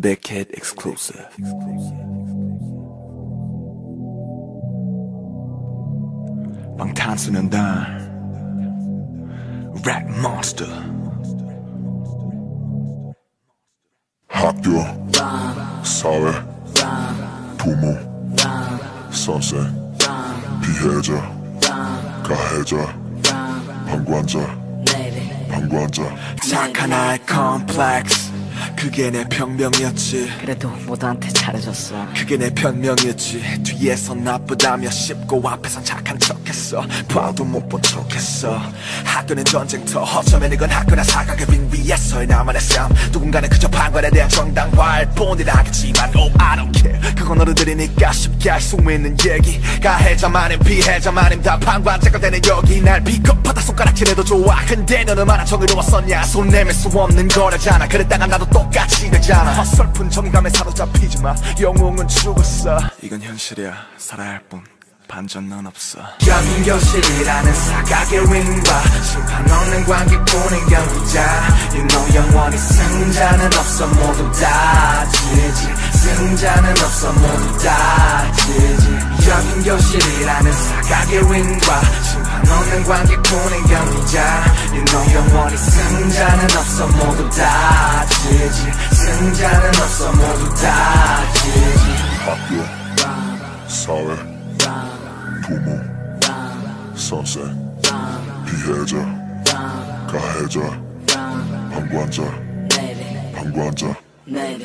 Big Kid Exclusive. 방탄소년 단 Rap Monster. 학교, 사회, 부모, 선생, 피해자, 가해자, 방관자, 방관자. 착한 아이 컴플렉스 그게 내 병명이었지. 그래도 모두한테 잘해줬어. 그게 내 변명이었지. 뒤에서 나쁘다며 씹고 앞에선 착한 척했어. 봐도 못 본 척했어. 학교는 전쟁터. 어쩌면 이건 학교나 사각의 빙 위에서의 나만의 삶. 누군가는 그저 판관에 대한 정당화일 뿐이라 하겠지만 Oh I don't care 그건 어른들이니까 쉽게 할 수 있는 얘기. 가해자만은 피해자만은 다 되는 여기. 날 비겁하다 손가락질해도 좋아. 근데 너는 얼마나 정의로웠었냐. 손 내밀 수 없는 거라잖아. 그랬다가 나도 똑같이 되잖아. 어설픈 정감에 사로잡히지 마. 영웅은 죽었어. 이건 현실이야. 살아야 할 뿐. 반전 넌 없어. 여긴 교실이라는 사각의 윙과 심판 없는 경기자 You know 영원히 승자는 없어 모두 다 지지. 승자는 없어 모두 다 지지. 여긴 교실이라는 사각의 윙과 심판 없는 관객뿐인 경기자. You know 영원히 승자는 없어 모두 다 지지. 승자는 없어 모두 다 지지. 학교, 사회, 부모, 선생, 피해자, 가해자, 방관자, 방관자,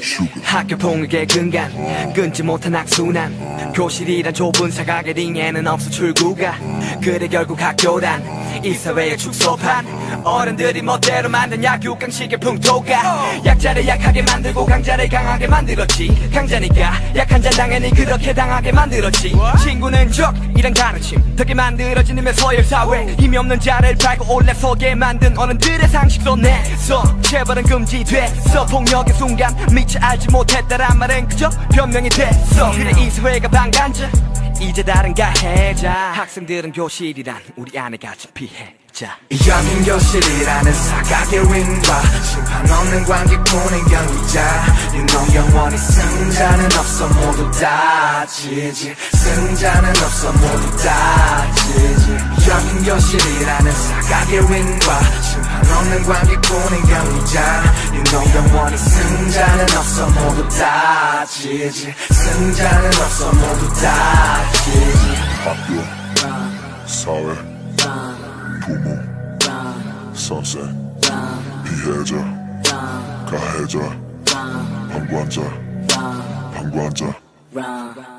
슈가. 학교 폭력의 근간 끊지 못한 악순환. 교실이란 좁은 사각의 링에는 없어 출구가. 그래 결국 학교란 이 사회의 축소판. 어른들이 멋대로 만든 약육강식의 풍토가. 약자를 약하게 만들고 강자를 강하게 만들었지. 강자니까 약한 자 당연히 그렇게 당하게 만들었지. 친구는 적 이란 가르침. 덕에 만들어진 힘의 서열사회. 힘이 없는 자를 밟고 올라서게 만든 어른들의 상식도 내서 체벌은 금지됐어. 폭력의 순간 미처 알지 못했다란 말은 그저 변명이 됐어. 그래 이 사회가 방관자. 이제 다른 가해자. 학생들은 교실이란 우리 안에 갇힌 피해자. 여긴 교실이라는 사각의 윙과 심판 없는 관객뿐인 경기자 승자는 없어 모두 다 지지. 승자는 없어 모두 다 지지. 여긴 교실이라는 사각의 윙과 심판 없는 관객뿐인 경기자 You know 영원히 승자는 없어 모두 다 지지. 승자는 없어 모두 다 지지. 학교, 사회, 부모, 선생, 피해자, 가해자, 방관자, 방관자.